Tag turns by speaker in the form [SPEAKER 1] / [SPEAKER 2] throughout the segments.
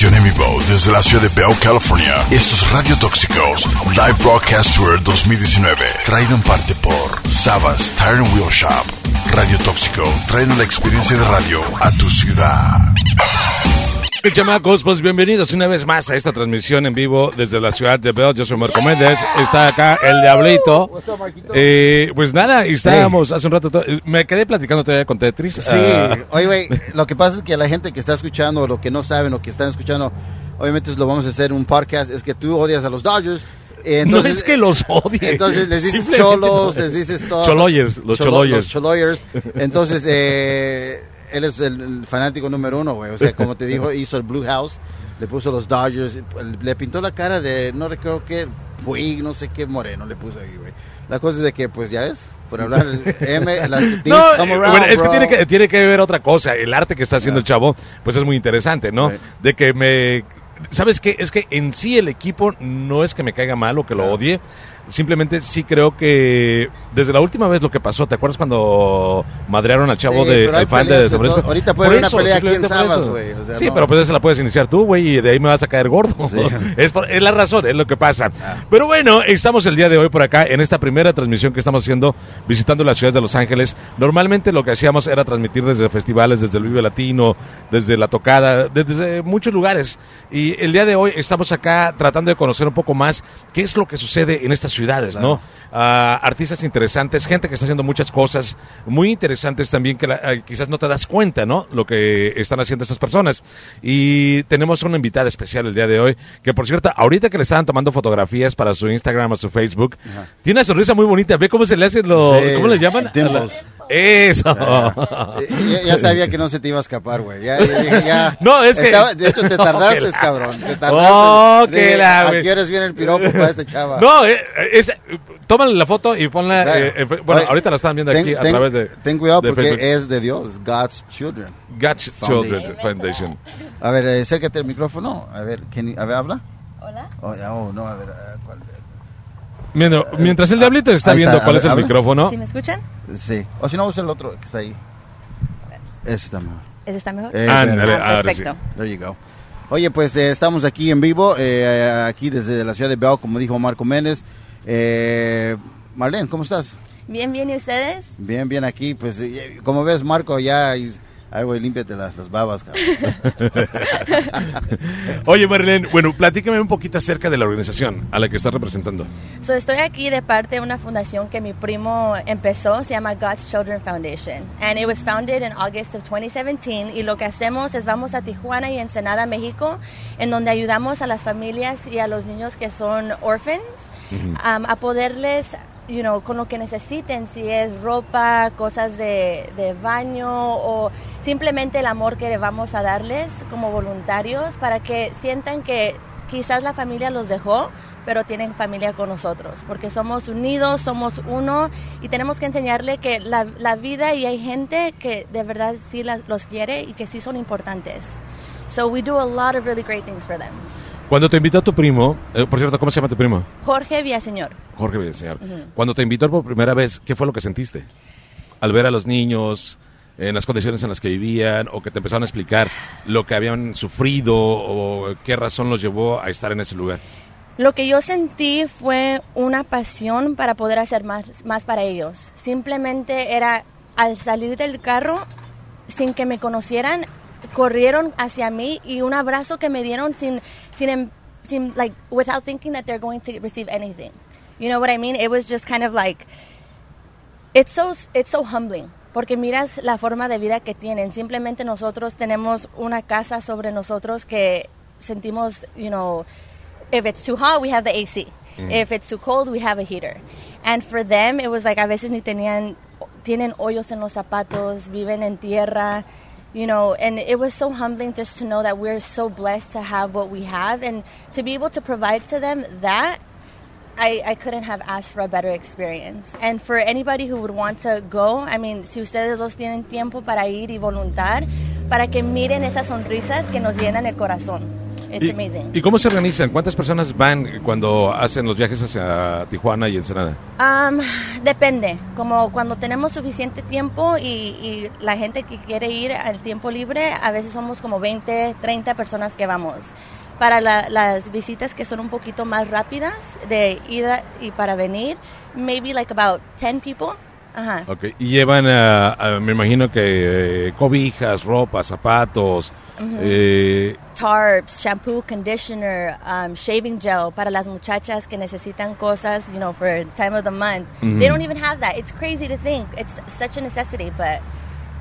[SPEAKER 1] transmitiendo en vivo desde la ciudad de Bell, California. Estos Radio Tóxicos Live Broadcast Tour 2019, traído en parte por Sabas Tire Wheel Shop. Radio Tóxico, trayendo la experiencia de radio a tu ciudad.
[SPEAKER 2] ¿Qué chamacos? Pues bienvenidos una vez más a esta transmisión en vivo desde la ciudad de Bell. Yo soy Marco Méndez. Está acá el Diablito. Eh, pues nada, estábamos hace un rato. to- Me quedé platicando todavía con Tetris.
[SPEAKER 3] Sí,
[SPEAKER 2] Ah,
[SPEAKER 3] oye, güey, lo que pasa es que la gente que está escuchando, lo que no saben, lo que están escuchando, obviamente lo vamos a hacer un podcast, es que tú odias a los Dodgers. eh,
[SPEAKER 2] no
[SPEAKER 3] entonces-
[SPEAKER 2] es que los odie.
[SPEAKER 3] Entonces les dices cholos,
[SPEAKER 2] no.
[SPEAKER 3] les dices todo.
[SPEAKER 2] Choloyers, los
[SPEAKER 3] Cholo-
[SPEAKER 2] choloyers.
[SPEAKER 3] Los choloyers. Entonces, eh, él es el, el fanático número uno, güey. O sea, como te dijo, hizo el Blue House, le puso los Dodgers, le pintó la cara de, no recuerdo qué, Puig, no sé qué moreno le puso ahí, güey. La cosa es de que, pues ya ves, por hablar, M, las
[SPEAKER 2] No,
[SPEAKER 3] come
[SPEAKER 2] eh,
[SPEAKER 3] around,
[SPEAKER 2] bueno, es que tiene, que tiene que ver otra cosa. El arte que está haciendo el chavo, pues es muy interesante, ¿no?
[SPEAKER 3] Right.
[SPEAKER 2] De que me... ¿Sabes qué? Es que en sí el equipo no es que me caiga mal o que lo odie. Simplemente sí creo que desde la última vez lo que pasó, ¿te acuerdas cuando madrearon al chavo
[SPEAKER 3] Sí,
[SPEAKER 2] de, al fan de
[SPEAKER 3] de
[SPEAKER 2] San Francisco?
[SPEAKER 3] Ahorita puede
[SPEAKER 2] Por
[SPEAKER 3] haber una pelea aquí en Sabas,
[SPEAKER 2] eso.
[SPEAKER 3] güey, o sea,
[SPEAKER 2] sí,
[SPEAKER 3] no.
[SPEAKER 2] pero pues esa la puedes iniciar tú, güey, y de ahí me vas a caer gordo.
[SPEAKER 3] Sí.
[SPEAKER 2] es, por- es la razón, es lo que pasa.
[SPEAKER 3] Ah.
[SPEAKER 2] Pero bueno, estamos el día de hoy por acá en esta primera transmisión que estamos haciendo visitando la ciudad de Los Ángeles. Normalmente lo que hacíamos era transmitir desde festivales, desde el Vive Latino, desde la tocada, desde muchos lugares. Y el día de hoy estamos acá tratando de conocer un poco más qué es lo que sucede en estas ciudades, ¿no? Ah, artistas interesantes, gente que está haciendo muchas cosas muy interesantes también que la- eh, quizás no te das cuenta, ¿no? Lo que están haciendo estas personas. Y tenemos una invitada especial el día de hoy, que por cierto, ahorita que le estaban tomando fotografías para su Instagram o su Facebook, tiene una sonrisa muy bonita. Ve cómo se le hacen los,
[SPEAKER 3] Sí,
[SPEAKER 2] ¿cómo le llaman?
[SPEAKER 3] dimples.
[SPEAKER 2] Eso.
[SPEAKER 3] Ya, ya sabía que no se te iba a escapar, güey. Ya, ya- ya-
[SPEAKER 2] No, es que-
[SPEAKER 3] de hecho, te tardaste, cabrón. Te tardaste.
[SPEAKER 2] Oh,
[SPEAKER 3] De-
[SPEAKER 2] que la-
[SPEAKER 3] ¿A qué horas viene el piropo para esta chava?
[SPEAKER 2] No, eh, es, tómale la foto y ponla. Eh, bueno,
[SPEAKER 3] Oye,
[SPEAKER 2] ahorita la están viendo
[SPEAKER 3] ten-
[SPEAKER 2] aquí a
[SPEAKER 3] ten-
[SPEAKER 2] través de.
[SPEAKER 3] Ten cuidado
[SPEAKER 2] de
[SPEAKER 3] porque
[SPEAKER 2] Facebook.
[SPEAKER 3] es de Dios, God's children.
[SPEAKER 2] God's
[SPEAKER 3] Foundation.
[SPEAKER 2] Children's Foundation.
[SPEAKER 3] A ver, eh, acércate al micrófono. A ver, can you- a ver, habla.
[SPEAKER 4] Hola.
[SPEAKER 3] Oh, ya, oh, no, a ver, ¿cuál?
[SPEAKER 2] Mientras, mientras el diablito está
[SPEAKER 3] Ahí
[SPEAKER 2] viendo
[SPEAKER 3] está,
[SPEAKER 2] cuál es el
[SPEAKER 3] habla.
[SPEAKER 2] micrófono.
[SPEAKER 4] ¿Sí me escuchan?
[SPEAKER 3] Sí. O si no, usa el otro que está ahí. Ese está mejor.
[SPEAKER 4] ¿Ese está mejor?
[SPEAKER 3] Eh,
[SPEAKER 2] Ándale,
[SPEAKER 4] Ah,
[SPEAKER 2] sí.
[SPEAKER 4] perfecto.
[SPEAKER 3] There you go. Oye, pues eh, estamos aquí en vivo, eh, aquí desde la ciudad de Bell, como dijo Marco Méndez. Eh, Marlene, ¿cómo estás?
[SPEAKER 4] Bien, bien, ¿y ustedes?
[SPEAKER 3] Bien, bien aquí. Pues eh, como ves, Marco, ya... is- Ay, güey, límpiate las, las babas, cabrón.
[SPEAKER 2] Oye, Marilyn, bueno, platícame un poquito acerca de la organización a la que estás representando.
[SPEAKER 4] So, estoy aquí de parte de una fundación que mi primo empezó, se llama God's Children Foundation. And it was founded in August of 2017 y lo que hacemos es vamos a Tijuana y Ensenada, México, en donde ayudamos a las familias y a los niños que son orphans um, a poderles you know, con lo que necesiten, si es ropa, cosas de, de baño o simplemente el amor que vamos a darles como voluntarios para que sientan que quizás la familia los dejó, pero tienen familia con nosotros, porque somos unidos, somos uno y tenemos que enseñarle que la, la vida y hay gente que de verdad sí las- los quiere y que sí son importantes. So we do a lot of really great things for them.
[SPEAKER 2] Cuando te invitó tu primo, eh, por cierto, ¿cómo se llama tu primo?
[SPEAKER 4] Jorge Villaseñor.
[SPEAKER 2] Jorge Villaseñor. Cuando te invitó por primera vez, ¿qué fue lo que sentiste? Al ver a los niños, en las condiciones en las que vivían, o que te empezaron a explicar lo que habían sufrido, o qué razón los llevó a estar en ese lugar.
[SPEAKER 4] Lo que yo sentí fue una pasión para poder hacer más, más para ellos. Simplemente era al salir del carro, sin que me conocieran, corrieron hacia mí y un abrazo que me dieron sin, sin, em- sin like, without thinking that they're going to receive anything. You know what I mean? It was just kind of like, it's so, it's so humbling. Porque miras la forma de vida que tienen. Simplemente nosotros tenemos una casa sobre nosotros que sentimos, you know, if it's too hot, we have the AC. If it's too cold, we have a heater. And for them, it was like a veces ni tenían, tienen hoyos en los zapatos, viven en tierra, you know, and it was so humbling just to know that we're so blessed to have what we have and to be able to provide to them that. I, I couldn't have asked for a better experience. And for anybody who would want to go, I mean, si ustedes los tienen tiempo para ir y voluntar, para que miren esas sonrisas que nos llenan el corazón. It's
[SPEAKER 2] ¿Y,
[SPEAKER 4] amazing.
[SPEAKER 2] ¿Y cómo se organizan? ¿Cuántas personas van cuando hacen los viajes hacia Tijuana y Ensenada?
[SPEAKER 4] Um, depende, como cuando tenemos suficiente tiempo y, y la gente que quiere ir al tiempo libre, a veces somos como 20, 30 personas que vamos. Para la- las visitas que son un poquito más rápidas de ida y para venir, maybe like about 10 people. Ajá.
[SPEAKER 2] Ok, y llevan, me imagino que eh, cobijas, ropa, zapatos, eh,
[SPEAKER 4] tarps, shampoo, conditioner, um, shaving gel para las muchachas que necesitan cosas, you know, for time of the month. They don't even have that. It's crazy to think. It's such a necessity, but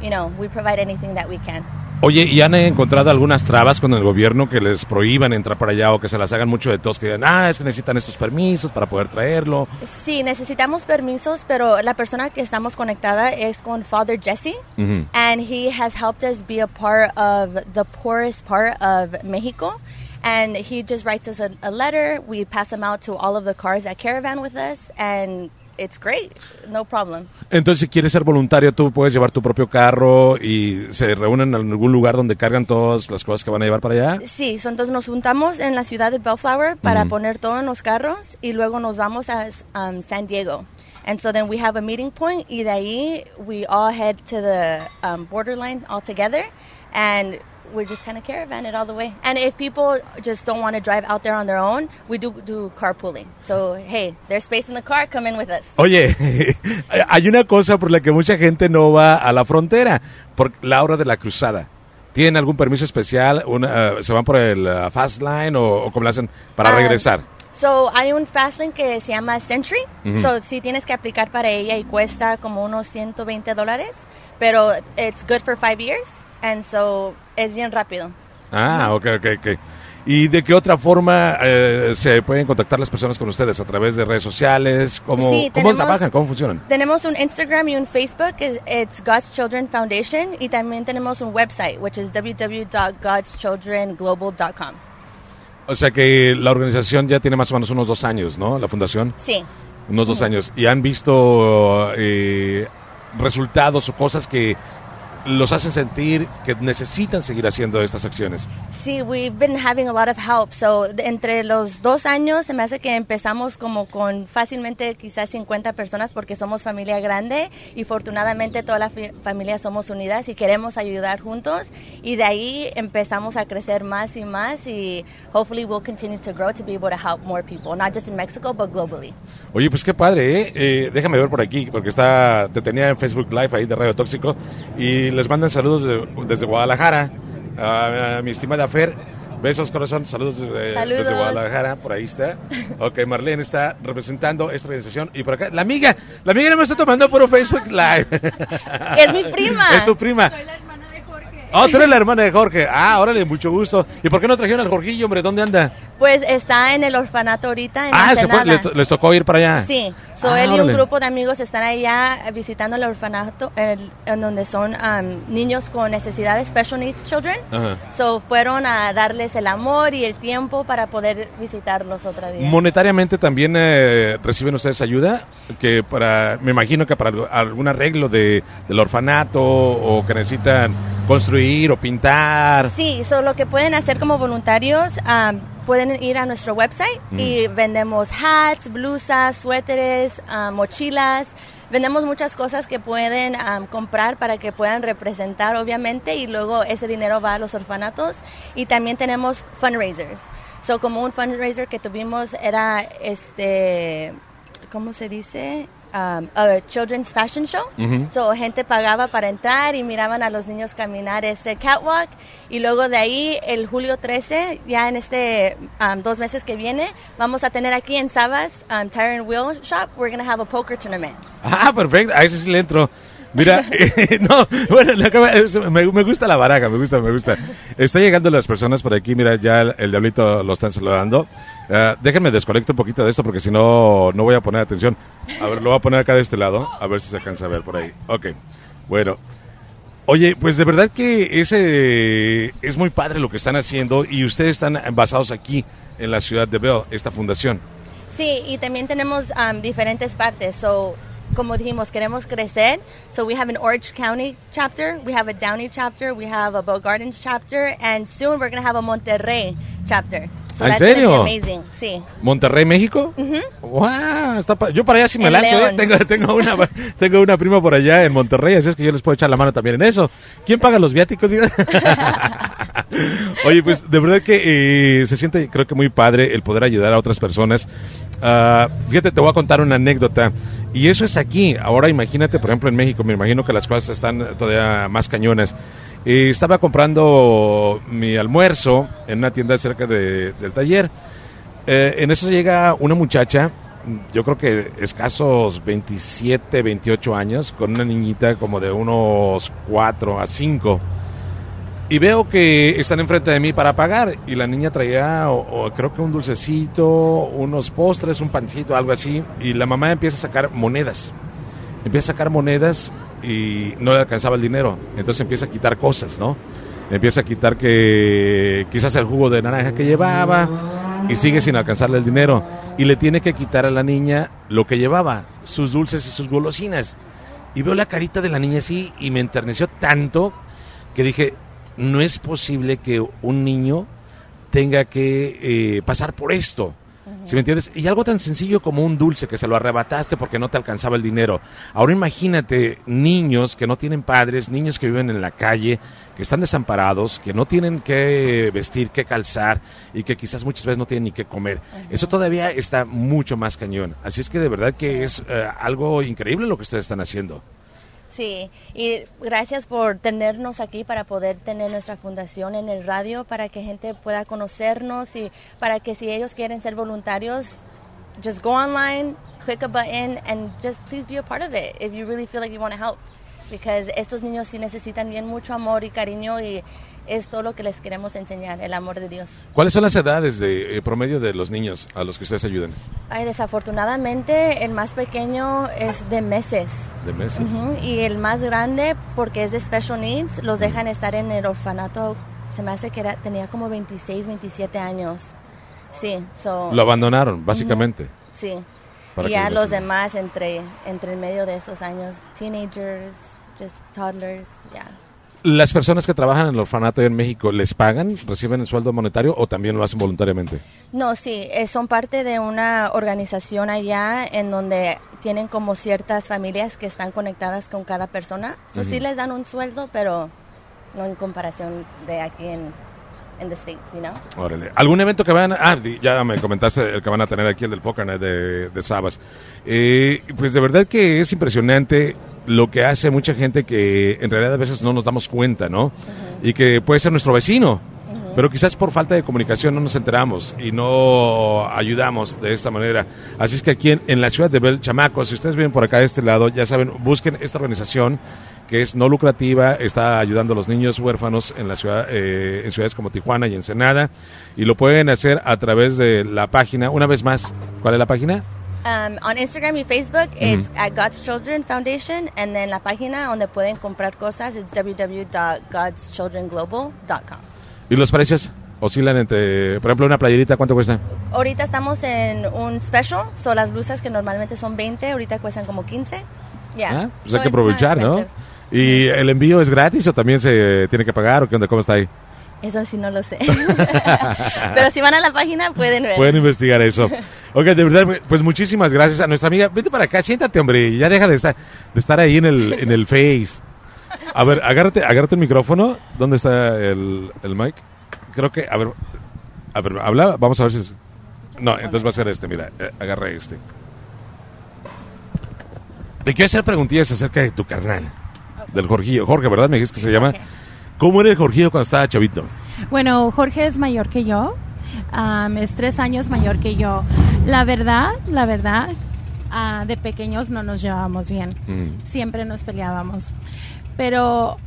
[SPEAKER 4] you know, we provide anything that we can.
[SPEAKER 2] Oye, ¿y han encontrado algunas trabas con el gobierno que les prohíban entrar para allá o que se las hagan mucho de tos? Que digan, ah, es que necesitan estos permisos para poder traerlo.
[SPEAKER 4] Sí, necesitamos permisos, pero la persona que estamos conectada es con Father Jesse, and he has helped us be a part of the poorest part of Mexico. And he just writes us a, a letter. We pass them out to all of the cars that caravan with us, and it's great. No problem.
[SPEAKER 2] Entonces, si quieres ser voluntario, tú puedes llevar tu propio carro y se reúnen en algún lugar donde cargan todas las cosas que van a llevar para allá.
[SPEAKER 4] Sí, so entonces nos juntamos en la ciudad de Bellflower para poner todo en los carros y luego nos vamos a um, San Diego. And so then we have a meeting point y de ahí we all head to the um, borderline all together and we're just kind of caravan it all the way. And if people just don't want to drive out there on their own, we do do carpooling. So hey, there's space in the car, come in with us.
[SPEAKER 2] Oye, hay una cosa por la que mucha gente no va a la frontera, por la hora de la cruzada. ¿Tienen algún permiso especial? Una, eh, ¿Se van por el uh, fast line o, o cómo lo hacen para
[SPEAKER 4] Ah,
[SPEAKER 2] regresar?
[SPEAKER 4] So, hay un Fastlane que se llama Century. So, sí tienes que aplicar para ella y cuesta como unos 120 dólares. Pero it's good for five years. And so, es bien rápido.
[SPEAKER 2] Ah, ok, ok, ok. ¿Y de qué otra forma eh, se pueden contactar las personas con ustedes? ¿A través de redes sociales? ¿Cómo,
[SPEAKER 4] Sí,
[SPEAKER 2] ¿cómo
[SPEAKER 4] tenemos-
[SPEAKER 2] trabajan? ¿Cómo funcionan?
[SPEAKER 4] Tenemos un Instagram y un Facebook. es- It's God's Children Foundation. Y también tenemos un website, which is www.godschildrenglobal.com.
[SPEAKER 2] O sea que la organización ya tiene más o menos unos dos años, ¿no? La fundación,
[SPEAKER 4] Sí.
[SPEAKER 2] unos dos años. ¿Y han visto eh, resultados o cosas que los hacen sentir que necesitan seguir haciendo estas acciones?
[SPEAKER 4] Sí, we've been having a lot of help. So, entre los dos años se me hace que empezamos como con fácilmente quizás 50 personas porque somos familia grande y afortunadamente toda la familia somos unidas y queremos ayudar juntos. Y de ahí empezamos a crecer más y más y hopefully we'll continue to grow to be able to help more people, not just in Mexico, but globally.
[SPEAKER 2] Oye, pues qué padre, ¿eh? Eh, déjame ver por aquí, porque está, te tenía en Facebook Live ahí de Radio Tóxico y les mandan saludos de- desde Guadalajara a, a mi estimada Fer. Besos, corazón, saludos, de-
[SPEAKER 4] Saludos.
[SPEAKER 2] desde Guadalajara, por ahí está. Ok, Marlene está representando esta organización y por acá, la amiga, la amiga no me está tomando puro Facebook Live.
[SPEAKER 4] Es mi prima.
[SPEAKER 2] Es tu prima.
[SPEAKER 5] Soy la hermana de Jorge.
[SPEAKER 2] Oh, tú eres la hermana de Jorge. Ah, órale, mucho gusto. ¿Y por qué no trajeron al Jorgillo, hombre? ¿Dónde anda?
[SPEAKER 4] Pues está en el orfanato ahorita en
[SPEAKER 2] Ah, se fue,
[SPEAKER 4] Ensenada.
[SPEAKER 2] le to- les tocó ir para allá.
[SPEAKER 4] Sí, so
[SPEAKER 2] Ah,
[SPEAKER 4] él y un
[SPEAKER 2] órale.
[SPEAKER 4] grupo de amigos están allá visitando el orfanato el- en donde son um, niños con necesidades, special needs children. So fueron a darles el amor y el tiempo para poder visitarlos otro día.
[SPEAKER 2] Monetariamente también eh, reciben ustedes ayuda, que para, me imagino que para algún arreglo de, del orfanato o que necesitan construir o pintar.
[SPEAKER 4] Sí, so lo que pueden hacer como voluntarios, um, pueden ir a nuestro website y vendemos hats, blusas, suéteres, um, mochilas. Vendemos muchas cosas que pueden um, comprar para que puedan representar, obviamente, y luego ese dinero va a los orfanatos. Y también tenemos fundraisers. So, como un fundraiser que tuvimos era este, ¿cómo se dice? Um, a children's fashion show. So, gente pagaba para entrar y miraban a los niños caminar ese catwalk. Y luego de ahí, el julio 13, ya en este um, dos meses que viene, vamos a tener aquí en Sabas, um, Tire and Wheel Shop, we're going to have a poker tournament.
[SPEAKER 2] Ah, perfecto, a ese sí le entro. Mira, eh, no, bueno, me, me gusta la baraja, me gusta, me gusta. Está llegando las personas por aquí, mira, ya el, el diablito lo están saludando. Ah, déjenme desconecto un poquito de esto porque si no, no voy a poner atención. A ver, lo voy a poner acá de este lado, a ver si se alcanza a ver por ahí. Ok, bueno. Oye, pues de verdad que ese es muy padre lo que están haciendo y ustedes están basados aquí en la ciudad de Bell, esta fundación.
[SPEAKER 4] Sí, y también tenemos um, diferentes partes. So, como dijimos, queremos crecer. So we have an Orange County chapter, we have a Downey chapter, we have a Bow Gardens chapter, and soon we're going to have a Monterrey chapter. So
[SPEAKER 2] ¿En
[SPEAKER 4] that's gonna be
[SPEAKER 2] serio?
[SPEAKER 4] amazing. Sí.
[SPEAKER 2] Monterrey, México. Wow, está pa- yo para allá sí me
[SPEAKER 4] En
[SPEAKER 2] lanzo. ¿eh? Tengo, tengo, una, tengo una prima por allá en Monterrey, así es que yo les puedo echar la mano también en eso. ¿Quién paga los viáticos? Oye, pues de verdad que eh, se siente, creo que muy padre el poder ayudar a otras personas. Ah, fíjate, te voy a contar una anécdota. Y eso es aquí. Ahora imagínate, por ejemplo, en México, me imagino que las cosas están todavía más cañonas. Eh, estaba comprando mi almuerzo en una tienda cerca de- del taller. Eh, en eso llega una muchacha, yo creo que escasos 27, 28 años, con una niñita como de unos 4 a 5. Y veo que están enfrente de mí para pagar. Y la niña traía, creo que un dulcecito, unos postres, un pancito, algo así. Y la mamá empieza a sacar monedas. Empieza a sacar monedas y no le alcanzaba el dinero. Entonces empieza a quitar cosas, ¿no? Empieza a quitar que quizás el jugo de naranja que llevaba y sigue sin alcanzarle el dinero. Y le tiene que quitar a la niña lo que llevaba, sus dulces y sus golosinas. Y veo la carita de la niña así y me enterneció tanto que dije, no es posible que un niño tenga que eh, pasar por esto. ¿Sí me entiendes? Y algo tan sencillo como un dulce que se lo arrebataste porque no te alcanzaba el dinero. Ahora imagínate niños que no tienen padres, niños que viven en la calle, que están desamparados, que no tienen que vestir, que calzar y que quizás muchas veces no tienen ni qué comer. Eso todavía está mucho más cañón. Así es que de verdad que es eh, algo increíble lo que ustedes están haciendo.
[SPEAKER 4] Sí, y gracias por tenernos aquí para poder tener nuestra fundación en el radio, para que gente pueda conocernos y para que si ellos quieren ser voluntarios, just go online, click a button, and just please be a part of it if you really feel like you want to help. Because estos niños sí necesitan bien mucho amor y cariño y es todo lo que les queremos enseñar, el amor de Dios.
[SPEAKER 2] ¿Cuáles son las edades de eh, promedio de los niños a los que ustedes ayudan?
[SPEAKER 4] Ay, desafortunadamente el más pequeño es de meses.
[SPEAKER 2] De meses.
[SPEAKER 4] Y el más grande, porque es de special needs, los dejan estar en el orfanato. Se me hace que era, tenía como 26, 27 años. Sí, so,
[SPEAKER 2] Lo abandonaron, básicamente.
[SPEAKER 4] sí. y
[SPEAKER 2] lo
[SPEAKER 4] los demás entre, entre el medio de esos años, teenagers, just toddlers, ya.
[SPEAKER 2] ¿Las personas que trabajan en el orfanato en México les pagan, reciben el sueldo monetario o también lo hacen voluntariamente?
[SPEAKER 4] No, sí, eh, son parte de una organización allá en donde tienen como ciertas familias que están conectadas con cada persona. So, Sí les dan un sueldo, pero no en comparación de aquí en, en the States, you know?
[SPEAKER 2] Órale. ¿Algún evento que van a... Ah, ya me comentaste el que van a tener aquí, el del Poker de, de Sabas. Eh, pues de verdad que es impresionante lo que hace mucha gente que en realidad a veces no nos damos cuenta, ¿no? Y que puede ser nuestro vecino. Pero quizás por falta de comunicación no nos enteramos y no ayudamos de esta manera. Así es que aquí en, en la ciudad de Bel Chamaco, si ustedes vienen por acá de este lado, ya saben, busquen esta organización que es no lucrativa, está ayudando a los niños huérfanos en la ciudad, eh, en ciudades como Tijuana y Ensenada, y lo pueden hacer a través de la página. Una vez más, ¿cuál es la página?
[SPEAKER 4] Um, on Instagram y Facebook, it's at God's Children Foundation, and then la página donde pueden comprar cosas es www.godschildrenglobal.com.
[SPEAKER 2] Y los precios oscilan entre, por ejemplo, una playerita, ¿cuánto cuesta?
[SPEAKER 4] Ahorita estamos en un special, son las blusas que normalmente son 20, ahorita cuestan como 15. Yeah.
[SPEAKER 2] Ah, pues
[SPEAKER 4] So
[SPEAKER 2] hay que aprovechar, ¿no? ¿Y el envío es gratis o también se tiene que pagar o qué onda? ¿Cómo está ahí?
[SPEAKER 4] Eso sí no lo sé. Pero si van a la página pueden ver.
[SPEAKER 2] Pueden investigar eso. Oiga, de verdad, pues muchísimas gracias a nuestra amiga. Vete para acá, siéntate, hombre. Ya deja de estar, de estar ahí en el, en el Face. A ver, agárrate, agárrate el micrófono. ¿Dónde está el, el mic? Creo que, a ver, a ver, habla, vamos a ver si es... No, entonces va a ser este, mira, eh, agarra este. Te quiero hacer preguntillas acerca de tu carnal, del Jorgillo. Jorge, ¿verdad? Me dijiste que se llama.
[SPEAKER 5] Jorge.
[SPEAKER 2] ¿Cómo era el Jorgillo cuando estaba chavito?
[SPEAKER 5] Bueno, Jorge es mayor que yo, es tres años mayor que yo. La verdad, la verdad, ah, de pequeños no nos llevábamos bien,
[SPEAKER 2] Mm.
[SPEAKER 5] siempre nos peleábamos. Pero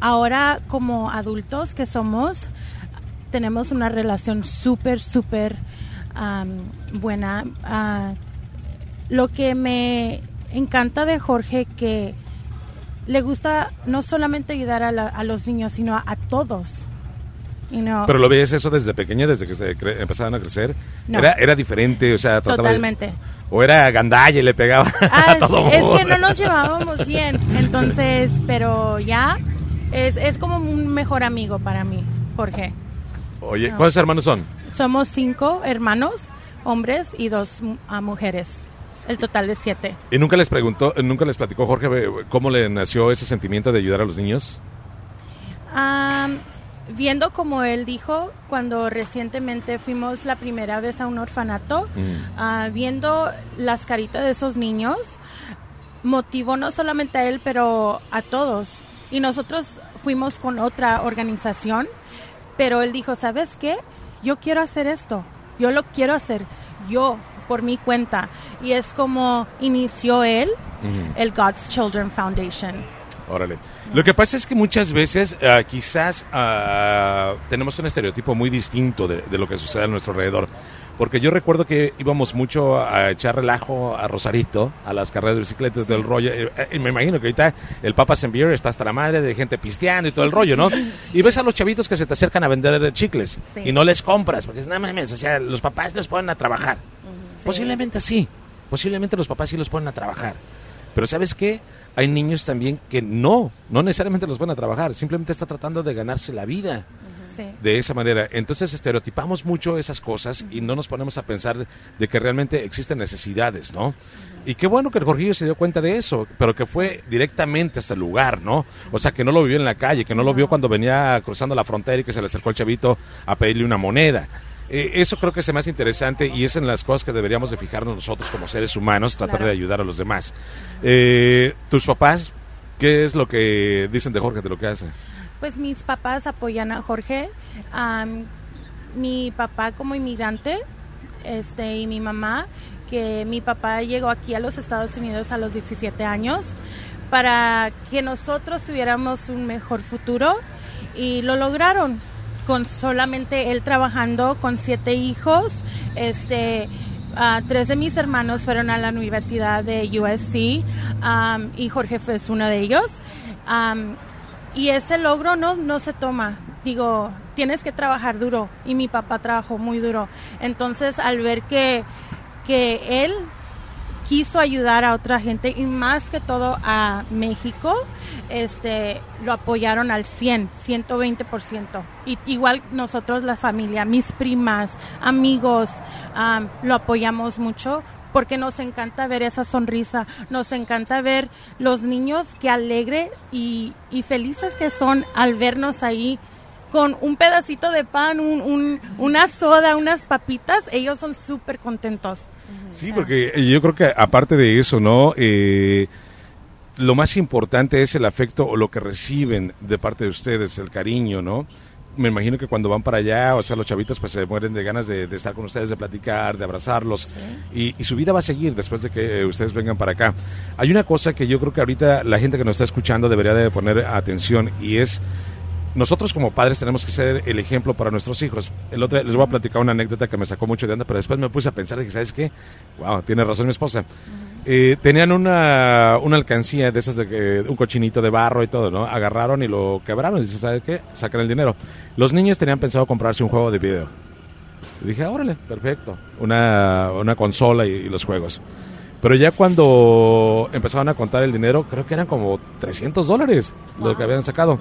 [SPEAKER 5] ahora como adultos que somos, tenemos una relación súper, súper buena. Ah, lo que me encanta de Jorge que le gusta no solamente ayudar a, la- a los niños, sino a, a todos. You know,
[SPEAKER 2] Pero lo ves eso desde pequeña, desde que se cre- empezaban a crecer.
[SPEAKER 5] No.
[SPEAKER 2] Era, era diferente, o sea, de-
[SPEAKER 5] Totalmente.
[SPEAKER 2] o era gandalla y le pegaba
[SPEAKER 5] Ah,
[SPEAKER 2] a todo
[SPEAKER 5] es
[SPEAKER 2] mundo?
[SPEAKER 5] que no nos llevábamos bien, entonces, pero ya es, es como un mejor amigo para mí, Jorge.
[SPEAKER 2] Oye, ¿cuántos hermanos son?
[SPEAKER 5] Somos cinco hermanos, hombres y dos ah, mujeres, el total de siete.
[SPEAKER 2] ¿Y nunca les preguntó, nunca les platicó Jorge eh, cómo le nació ese sentimiento de ayudar a los niños?
[SPEAKER 5] Viendo como él dijo, cuando recientemente fuimos la primera vez a un orfanato,
[SPEAKER 2] Mm.
[SPEAKER 5] ah, viendo las caritas de esos niños, motivó no solamente a él, pero a todos. Y nosotros fuimos con otra organización, pero él dijo, ¿sabes qué? Yo quiero hacer esto, yo lo quiero hacer, yo, por mi cuenta. Y es como inició él, el God's Children Foundation.
[SPEAKER 2] Órale. Lo que pasa es que muchas veces ah, quizás ah, tenemos un estereotipo muy distinto de, de lo que sucede a nuestro alrededor. Porque yo recuerdo que íbamos mucho a echar relajo a Rosarito, a las carreras de bicicletas del rollo. Eh, eh, me imagino que ahorita el Papa Beer está hasta la madre de gente pisteando y todo el rollo, ¿no? Y ves a los chavitos que se te acercan a vender chicles
[SPEAKER 5] Sí.
[SPEAKER 2] y no les compras, porque es nada más, o sea, los papás los ponen a trabajar. Posiblemente sí, posiblemente los papás sí los ponen a trabajar. Pero ¿sabes qué? Hay niños también que no, no necesariamente los ponen a trabajar, simplemente está tratando de ganarse la vida
[SPEAKER 5] Sí.
[SPEAKER 2] de esa manera. Entonces estereotipamos mucho esas cosas y no nos ponemos a pensar de que realmente existen necesidades, ¿no? Y qué bueno que el Jorgillo se dio cuenta de eso, pero que fue directamente hasta el lugar, ¿no? O sea, que no lo vio en la calle, que no lo vio cuando venía cruzando la frontera y que se le acercó el chavito a pedirle una moneda. Eh, eso creo que es más interesante y es en las cosas que deberíamos de fijarnos nosotros como seres humanos, tratar
[SPEAKER 5] Claro.
[SPEAKER 2] de ayudar a los demás. Eh, ¿Tus papás qué es lo que dicen de Jorge, de lo que hace?
[SPEAKER 5] Pues mis papás apoyan a Jorge. Mi papá como inmigrante este, y mi mamá, que mi papá llegó aquí a los Estados Unidos a los 17 años para que nosotros tuviéramos un mejor futuro y lo lograron solamente él trabajando con siete hijos. Este, ah, tres de mis hermanos fueron a la universidad de USC y Jorge fue uno de ellos. Y ese logro no, no se toma. Digo, tienes que trabajar duro. Y mi papá trabajó muy duro. Entonces, al ver que, que él quiso ayudar a otra gente y más que todo a México, este, lo apoyaron al 100, 120%. Y igual nosotros, la familia, mis primas, amigos, am, lo apoyamos mucho porque nos encanta ver esa sonrisa, nos encanta ver los niños que alegre y, y felices que son al vernos ahí con un pedacito de pan, un, un- una soda, unas papitas, ellos son súper contentos.
[SPEAKER 2] Sí, porque yo creo que aparte de eso, ¿no? Eh, lo más importante es el afecto o lo que reciben de parte de ustedes, el cariño, ¿no? Me imagino que cuando van para allá, o sea, los chavitos pues se mueren de ganas de, de estar con ustedes, de platicar, de abrazarlos. Y, y su vida va a seguir después de que eh, ustedes vengan para acá. Hay una cosa que yo creo que ahorita la gente que nos está escuchando debería de poner atención y es nosotros como padres tenemos que ser el ejemplo para nuestros hijos. El otro, les voy a platicar una anécdota que me sacó mucho de onda, pero después me puse a pensar y dije, ¿sabes qué? Wow, tiene razón mi esposa. Eh, tenían una, una alcancía de esas de que un cochinito de barro y todo, ¿no? Agarraron y lo quebraron y dice, ¿sabes qué? Sacan el dinero. Los niños tenían pensado comprarse un juego de video. Y dije, "Ah, órale, perfecto. Una, una consola y, y los juegos. Pero ya cuando empezaron a contar el dinero, creo que eran como 300 dólares lo que habían sacado.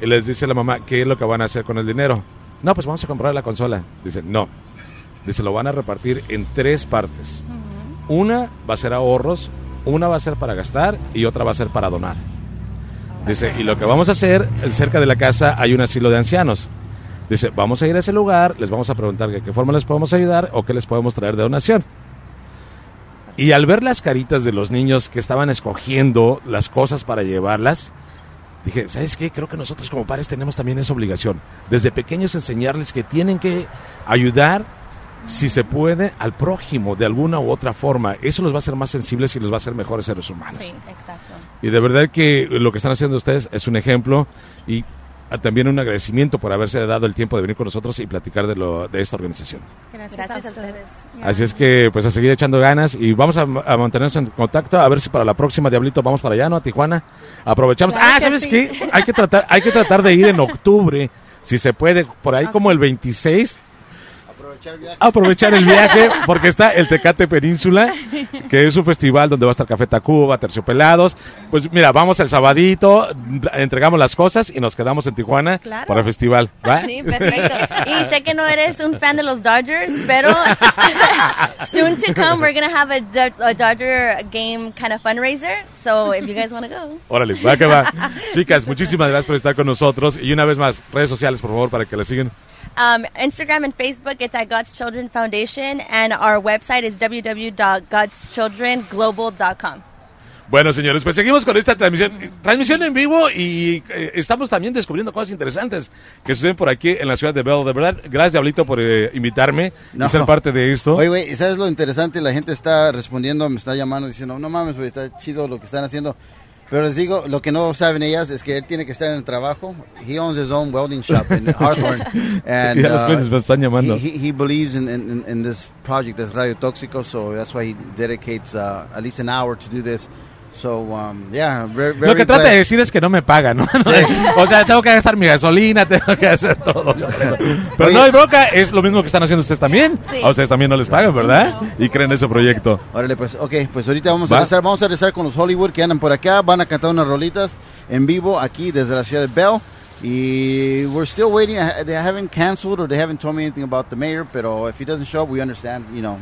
[SPEAKER 2] Y les dice la mamá, ¿qué es lo que van a hacer con el dinero? No, pues vamos a comprar la consola. Dice, no. Dice, lo van a repartir en tres partes. Una va a ser ahorros, una va a ser para gastar y otra va a ser para donar. Dice, y lo que vamos a hacer, cerca de la casa hay un asilo de ancianos. Dice, vamos a ir a ese lugar, les vamos a preguntar de qué forma les podemos ayudar o qué les podemos traer de donación. Y al ver las caritas de los niños que estaban escogiendo las cosas para llevarlas, dije, ¿sabes qué? Creo que nosotros como padres tenemos también esa obligación. Desde pequeños enseñarles que tienen que ayudar, si se puede, al prójimo de alguna u otra forma. Eso los va a hacer más sensibles y los va a hacer mejores seres humanos.
[SPEAKER 4] Sí, exacto.
[SPEAKER 2] Y de verdad que lo que están haciendo ustedes es un ejemplo y ah, también un agradecimiento por haberse dado el tiempo de venir con nosotros y platicar de, lo, de esta organización.
[SPEAKER 5] Gracias,
[SPEAKER 4] Gracias
[SPEAKER 5] a
[SPEAKER 4] a
[SPEAKER 5] ustedes.
[SPEAKER 2] Así es que pues a seguir echando ganas y vamos a, a mantenernos en contacto a ver si para la próxima Diablito vamos para allá, ¿no? A Tijuana. Aprovechamos.
[SPEAKER 5] Claro
[SPEAKER 2] ah,
[SPEAKER 5] que
[SPEAKER 2] ¿sabes
[SPEAKER 5] sí.
[SPEAKER 2] qué? Hay que tratar hay que tratar de ir en octubre, si se puede, por ahí como el 26. Aprovechar el viaje porque está el Tecate Península, que es un festival donde va a estar Café Tacuba, Terciopelados. Pues mira, vamos el sabadito, entregamos las cosas y nos quedamos en Tijuana
[SPEAKER 5] Claro.
[SPEAKER 2] para el festival. ¿va?
[SPEAKER 4] Sí, perfecto. Y sé que no eres un fan de los Dodgers, pero soon to come we're going to have a, Do- a Dodger game kind of fundraiser. So if you guys want to go.
[SPEAKER 2] Órale, va que va. Chicas, muchísimas gracias por estar con nosotros. Y una vez más, redes sociales, por favor, para que la sigan.
[SPEAKER 4] Um, Instagram and Facebook, it's at God's Children Foundation, and our website is www.godschildrenglobal.com.
[SPEAKER 2] Bueno, señores, pues seguimos con esta transmisión, transmisión en vivo y eh, estamos también descubriendo cosas interesantes que suceden por aquí en la ciudad de Bell. De verdad, gracias, Diablito, por eh, invitarme
[SPEAKER 3] No.
[SPEAKER 2] y ser parte de esto.
[SPEAKER 3] Oye, güey, ¿sabes lo interesante? La gente está respondiendo, me está llamando diciendo, no mames, güey, está chido lo que están haciendo. Pero les digo, lo que no saben ellas es que él tiene que estar en el trabajo. He owns his own welding shop in Hawthorne. And,
[SPEAKER 2] Ya
[SPEAKER 3] uh,
[SPEAKER 2] clientes me están llamando.
[SPEAKER 3] He, he, he believes in, in, in this project that's Radio Tóxico, so that's why he dedicates uh, at least an hour to do this. So, um, yeah, very, very
[SPEAKER 2] Lo que trata de decir es que no me pagan, ¿no? o sea, tengo que gastar mi gasolina, tengo que hacer todo. Pero
[SPEAKER 3] Oye.
[SPEAKER 2] no hay bronca, es lo mismo que están haciendo ustedes también.
[SPEAKER 4] Sí.
[SPEAKER 2] A ustedes también no les pagan, ¿verdad? Y creen ese proyecto.
[SPEAKER 3] Órale, pues, ok, pues ahorita vamos a
[SPEAKER 2] Va.
[SPEAKER 3] regresar, vamos a regresar con los Hollywood que andan por acá, van a cantar unas rolitas en vivo aquí desde la ciudad de Bell. Y we're still waiting, they haven't canceled or they haven't told me anything about the mayor, pero if he doesn't show up, we understand, you know,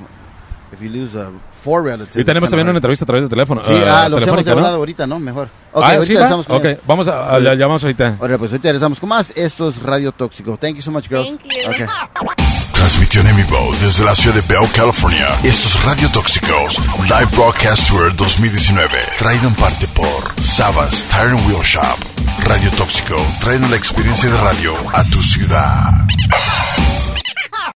[SPEAKER 3] if you lose uh, four relatives.
[SPEAKER 2] Y tenemos también una entrevista a través de teléfono.
[SPEAKER 3] Sí,
[SPEAKER 2] eh,
[SPEAKER 3] ah, lo hacemos de
[SPEAKER 2] ¿no?
[SPEAKER 3] ahorita, ¿no? Mejor. Ok,
[SPEAKER 2] ah,
[SPEAKER 3] ahorita
[SPEAKER 2] sí,
[SPEAKER 3] con
[SPEAKER 2] Ok,
[SPEAKER 3] ellos.
[SPEAKER 2] vamos a, a- la llamamos ahorita.
[SPEAKER 3] Órale, pues ahorita regresamos con más. Esto es Radio Tóxico. Thank you so much, girls.
[SPEAKER 4] Thank you.
[SPEAKER 3] Okay.
[SPEAKER 1] Transmitió en vivo desde la ciudad de Bell, California. Estos Radio Tóxicos Live Broadcast Tour 2019. Traído en parte por Sabas Tire and Wheel Shop. Radio Tóxico, trayendo la experiencia de radio a tu ciudad.